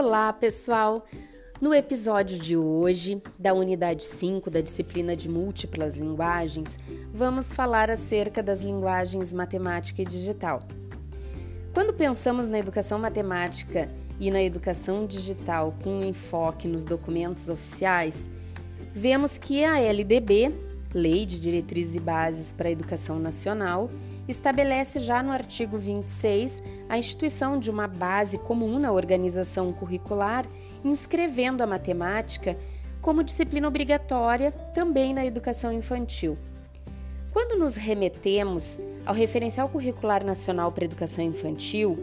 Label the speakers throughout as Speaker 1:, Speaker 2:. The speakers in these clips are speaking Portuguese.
Speaker 1: Olá, pessoal! No episódio de hoje, da unidade 5 da disciplina de múltiplas linguagens, vamos falar acerca das linguagens matemática e digital. Quando pensamos na educação matemática e na educação digital com enfoque nos documentos oficiais, vemos que a LDB, Lei de Diretrizes e Bases para a Educação Nacional, estabelece já no artigo 26 a instituição de uma base comum na organização curricular, inscrevendo a matemática como disciplina obrigatória também na educação infantil. Quando nos remetemos ao Referencial Curricular Nacional para a Educação Infantil,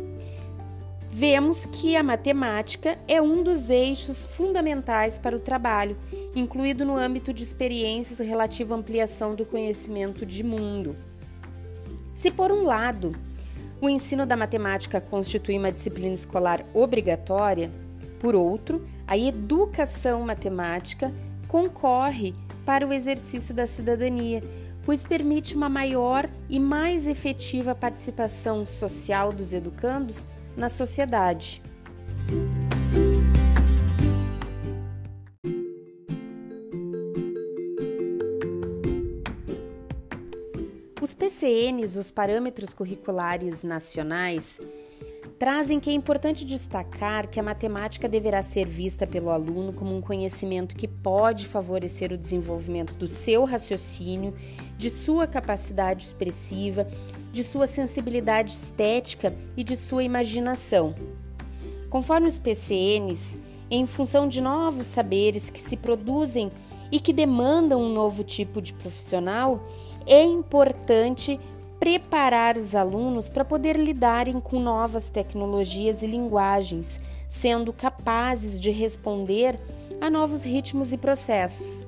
Speaker 1: vemos que a matemática é um dos eixos fundamentais para o trabalho, incluído no âmbito de experiências relativa à ampliação do conhecimento de mundo. Se, por um lado, o ensino da matemática constitui uma disciplina escolar obrigatória, por outro, a educação matemática concorre para o exercício da cidadania, pois permite uma maior e mais efetiva participação social dos educandos na sociedade. Os PCNs, os parâmetros curriculares nacionais, trazem que é importante destacar que a matemática deverá ser vista pelo aluno como um conhecimento que pode favorecer o desenvolvimento do seu raciocínio, de sua capacidade expressiva, de sua sensibilidade estética e de sua imaginação. Conforme os PCNs, em função de novos saberes que se produzem e que demandam um novo tipo de profissional, é importante preparar os alunos para poder lidarem com novas tecnologias e linguagens, sendo capazes de responder a novos ritmos e processos.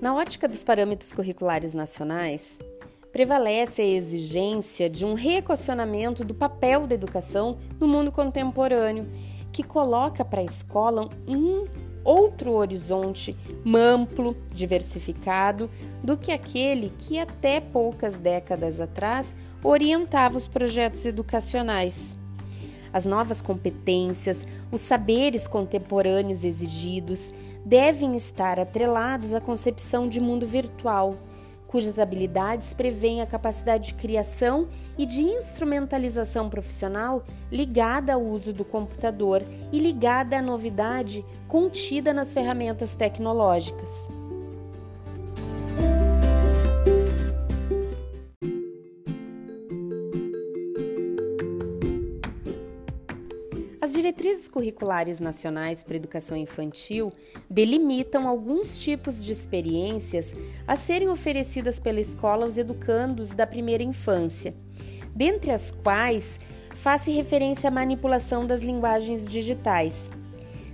Speaker 1: Na ótica dos parâmetros curriculares nacionais, prevalece a exigência de um reequacionamento do papel da educação no mundo contemporâneo, que coloca para a escola um outro horizonte amplo, diversificado, do que aquele que até poucas décadas atrás orientava os projetos educacionais. As novas competências, os saberes contemporâneos exigidos devem estar atrelados à concepção de mundo virtual cujas habilidades prevêem a capacidade de criação e de instrumentalização profissional ligada ao uso do computador e ligada à novidade contida nas ferramentas tecnológicas. Diretrizes curriculares nacionais para educação infantil delimitam alguns tipos de experiências a serem oferecidas pela escola aos educandos da primeira infância, dentre as quais faz referência à manipulação das linguagens digitais.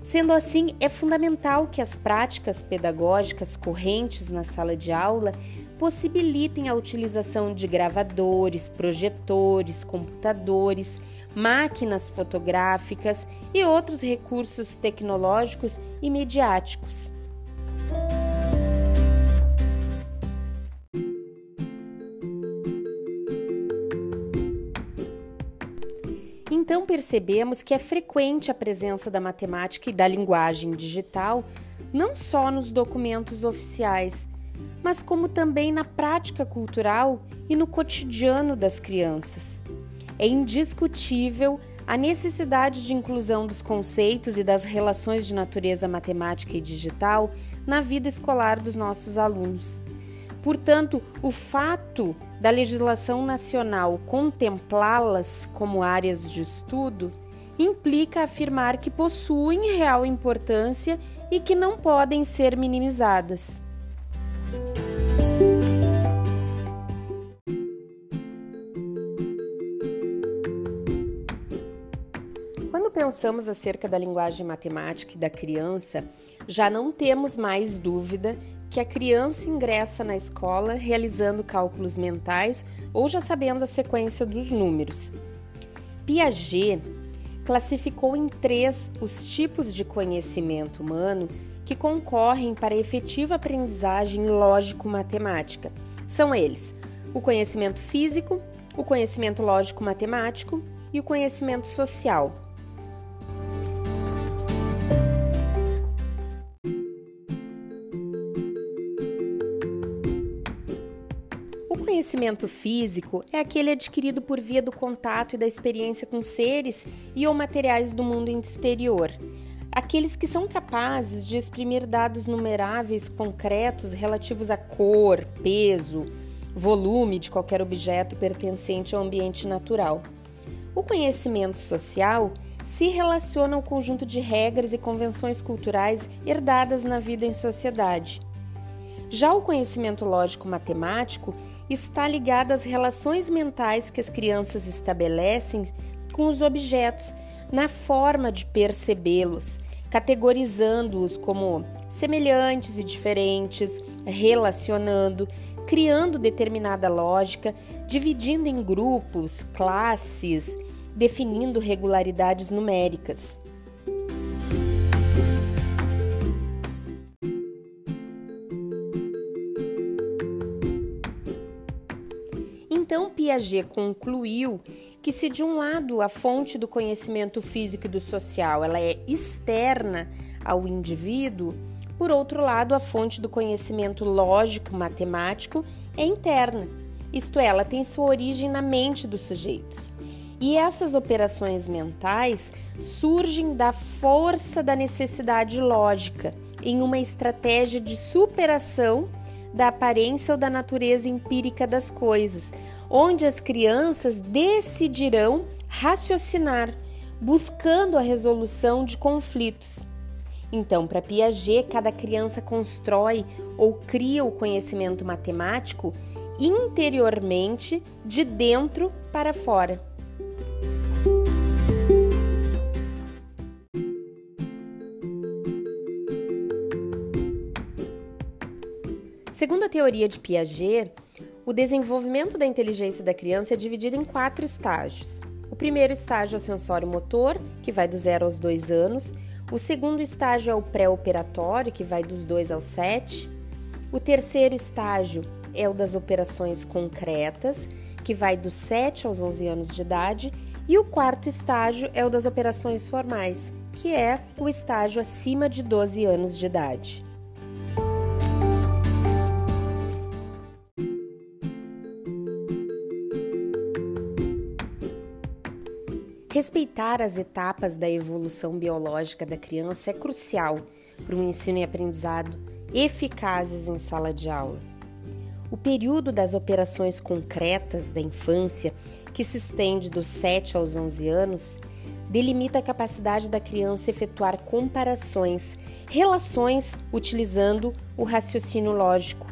Speaker 1: Sendo assim, é fundamental que as práticas pedagógicas correntes na sala de aula possibilitem a utilização de gravadores, projetores, computadores, máquinas fotográficas e outros recursos tecnológicos e midiáticos. Então percebemos que é frequente a presença da matemática e da linguagem digital não só nos documentos oficiais, mas como também na prática cultural e no cotidiano das crianças. É indiscutível a necessidade de inclusão dos conceitos e das relações de natureza matemática e digital na vida escolar dos nossos alunos. Portanto, o fato da legislação nacional contemplá-las como áreas de estudo implica afirmar que possuem real importância e que não podem ser minimizadas. Pensamos acerca da linguagem matemática e da criança, já não temos mais dúvida que a criança ingressa na escola realizando cálculos mentais ou já sabendo a sequência dos números. Piaget classificou em três os tipos de conhecimento humano que concorrem para a efetiva aprendizagem lógico-matemática, São eles: o conhecimento físico, o conhecimento lógico-matemático e o conhecimento social. Conhecimento físico é aquele adquirido por via do contato e da experiência com seres e ou materiais do mundo exterior. Aqueles que são capazes de exprimir dados numeráveis concretos relativos à cor, peso, volume de qualquer objeto pertencente ao ambiente natural. O conhecimento social se relaciona ao conjunto de regras e convenções culturais herdadas na vida em sociedade. Já o conhecimento lógico-matemático está ligado às relações mentais que as crianças estabelecem com os objetos na forma de percebê-los, categorizando-os como semelhantes e diferentes, relacionando, criando determinada lógica, dividindo em grupos, classes, definindo regularidades numéricas. Piaget concluiu que se de um lado a fonte do conhecimento físico e do social ela é externa ao indivíduo, por outro lado, a fonte do conhecimento lógico matemático é interna, isto é, ela tem sua origem na mente dos sujeitos. E essas operações mentais surgem da força da necessidade lógica, em uma estratégia de superação da aparência ou da natureza empírica das coisas, onde as crianças decidirão raciocinar, buscando a resolução de conflitos. Então, para Piaget, cada criança constrói ou cria o conhecimento matemático interiormente, de dentro para fora. Segundo a teoria de Piaget, o desenvolvimento da inteligência da criança é dividido em quatro estágios. O primeiro estágio é o sensório motor, que vai do zero aos dois anos. O segundo estágio é o pré-operatório, que vai dos 2 aos 7. O terceiro estágio é o das operações concretas, que vai dos 7 aos 11 anos de idade. E o quarto estágio é o das operações formais, que é o estágio acima de 12 anos de idade. Respeitar as etapas da evolução biológica da criança é crucial para um ensino e aprendizado eficazes em sala de aula. O período das operações concretas da infância, que se estende dos 7 aos 11 anos, delimita a capacidade da criança efetuar comparações, relações utilizando o raciocínio lógico,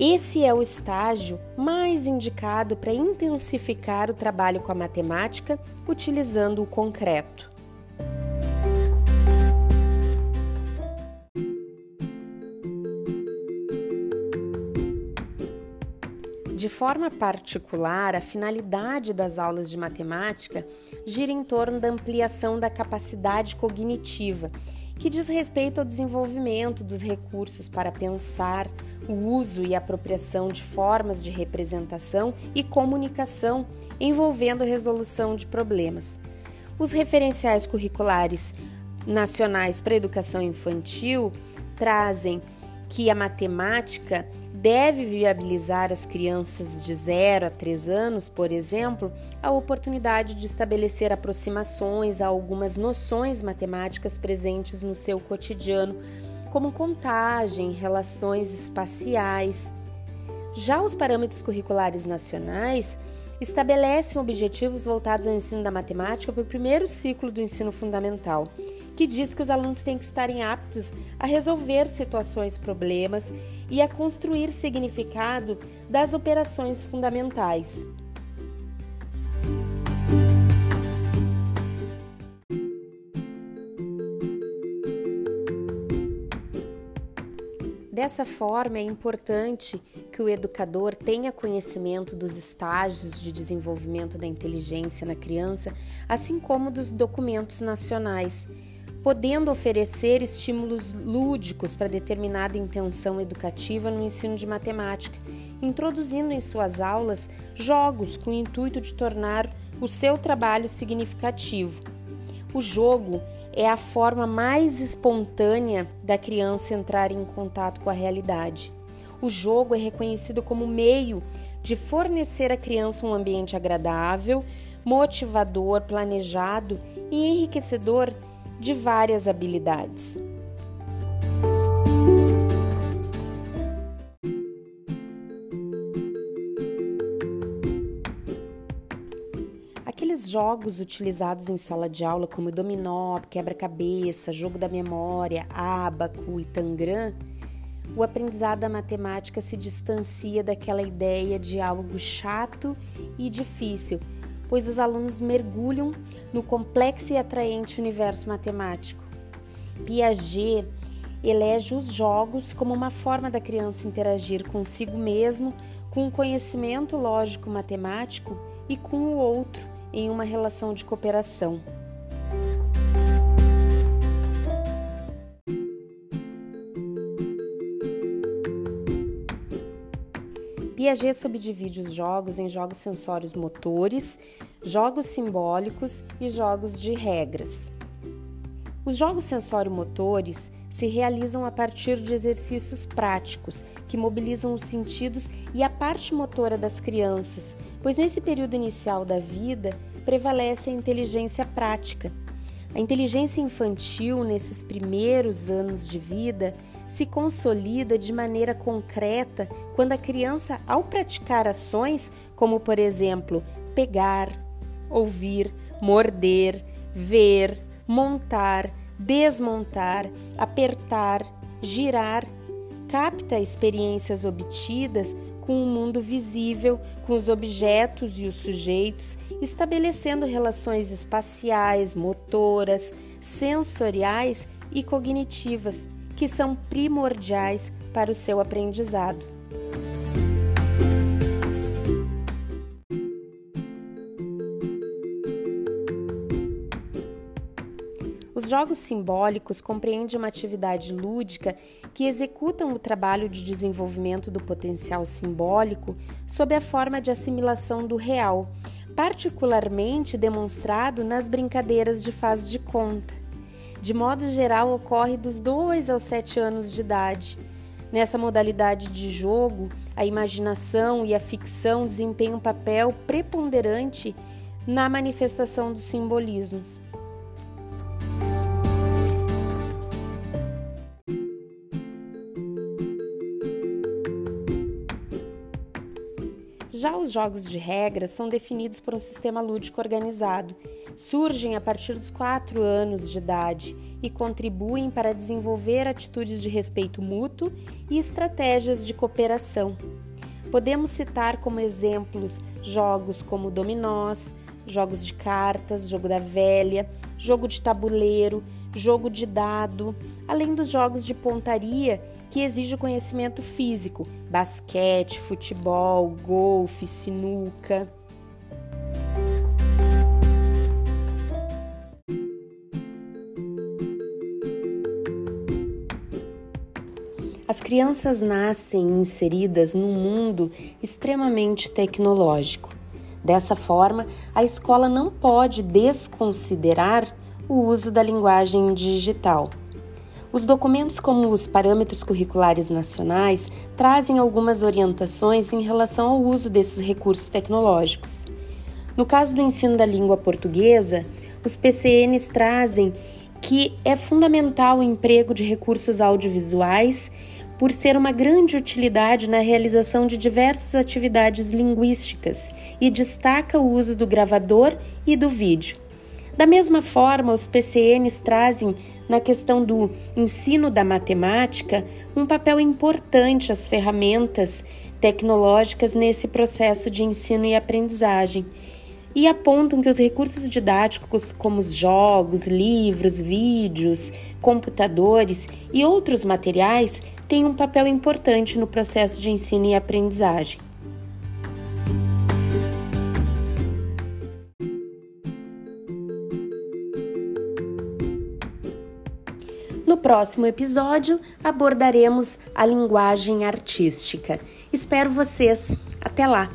Speaker 1: esse é o estágio mais indicado para intensificar o trabalho com a matemática utilizando o concreto. De forma particular, a finalidade das aulas de matemática gira em torno da ampliação da capacidade cognitiva que diz respeito ao desenvolvimento dos recursos para pensar, o uso e apropriação de formas de representação e comunicação envolvendo a resolução de problemas. Os referenciais curriculares nacionais para a educação infantil trazem que a matemática deve viabilizar às crianças de 0 a 3 anos, por exemplo, a oportunidade de estabelecer aproximações a algumas noções matemáticas presentes no seu cotidiano, como contagem, relações espaciais. Já os parâmetros curriculares nacionais estabelecem objetivos voltados ao ensino da matemática para o primeiro ciclo do ensino fundamental que diz que os alunos têm que estarem aptos a resolver situações, problemas e a construir significado das operações fundamentais. Dessa forma, é importante que o educador tenha conhecimento dos estágios de desenvolvimento da inteligência na criança, assim como dos documentos nacionais podendo oferecer estímulos lúdicos para determinada intenção educativa no ensino de matemática introduzindo em suas aulas jogos com o intuito de tornar o seu trabalho significativo. O jogo é a forma mais espontânea da criança entrar em contato com a realidade. O jogo é reconhecido como meio de fornecer à criança um ambiente agradável, motivador, planejado e enriquecedor de várias habilidades. Aqueles jogos utilizados em sala de aula, como dominó, quebra-cabeça, jogo da memória, ábaco e tangram, o aprendizado da matemática se distancia daquela ideia de algo chato e difícil, pois os alunos mergulham no complexo e atraente universo matemático. Piaget elege os jogos como uma forma da criança interagir consigo mesmo, com o conhecimento lógico matemático e com o outro em uma relação de cooperação. Piaget subdivide os jogos em jogos sensórios motores, jogos simbólicos e jogos de regras. Os jogos sensório-motores se realizam a partir de exercícios práticos que mobilizam os sentidos e a parte motora das crianças, pois nesse período inicial da vida prevalece a inteligência prática. A inteligência infantil, nesses primeiros anos de vida, se consolida de maneira concreta quando a criança, ao praticar ações como, por exemplo, pegar, ouvir, morder, ver, montar, desmontar, apertar, girar, capta experiências obtidas com o mundo visível, com os objetos e os sujeitos, estabelecendo relações espaciais, motoras, sensoriais e cognitivas que são primordiais para o seu aprendizado. Os jogos simbólicos compreendem uma atividade lúdica que executam o trabalho de desenvolvimento do potencial simbólico sob a forma de assimilação do real, particularmente demonstrado nas brincadeiras de faz de conta. De modo geral, ocorre dos 2 aos 7 anos de idade. Nessa modalidade de jogo, a imaginação e a ficção desempenham um papel preponderante na manifestação dos simbolismos. Já os jogos de regras são definidos por um sistema lúdico organizado, surgem a partir dos 4 anos de idade e contribuem para desenvolver atitudes de respeito mútuo e estratégias de cooperação. Podemos citar como exemplos jogos como dominós, jogos de cartas, jogo da velha, jogo de tabuleiro, jogo de dado, além dos jogos de pontaria que exige conhecimento físico, basquete, futebol, golfe, sinuca. As crianças nascem inseridas num mundo extremamente tecnológico. Dessa forma, a escola não pode desconsiderar o uso da linguagem digital. Os documentos, como os parâmetros curriculares nacionais, trazem algumas orientações em relação ao uso desses recursos tecnológicos. No caso do ensino da língua portuguesa, os PCNs trazem que é fundamental o emprego de recursos audiovisuais por ser uma grande utilidade na realização de diversas atividades linguísticas e destaca o uso do gravador e do vídeo. Da mesma forma, os PCNs trazem, na questão do ensino da matemática, um papel importante às ferramentas tecnológicas nesse processo de ensino e aprendizagem. E apontam que os recursos didáticos, como os jogos, livros, vídeos, computadores e outros materiais, têm um papel importante no processo de ensino e aprendizagem. Próximo episódio abordaremos a linguagem artística. Espero vocês. Até lá!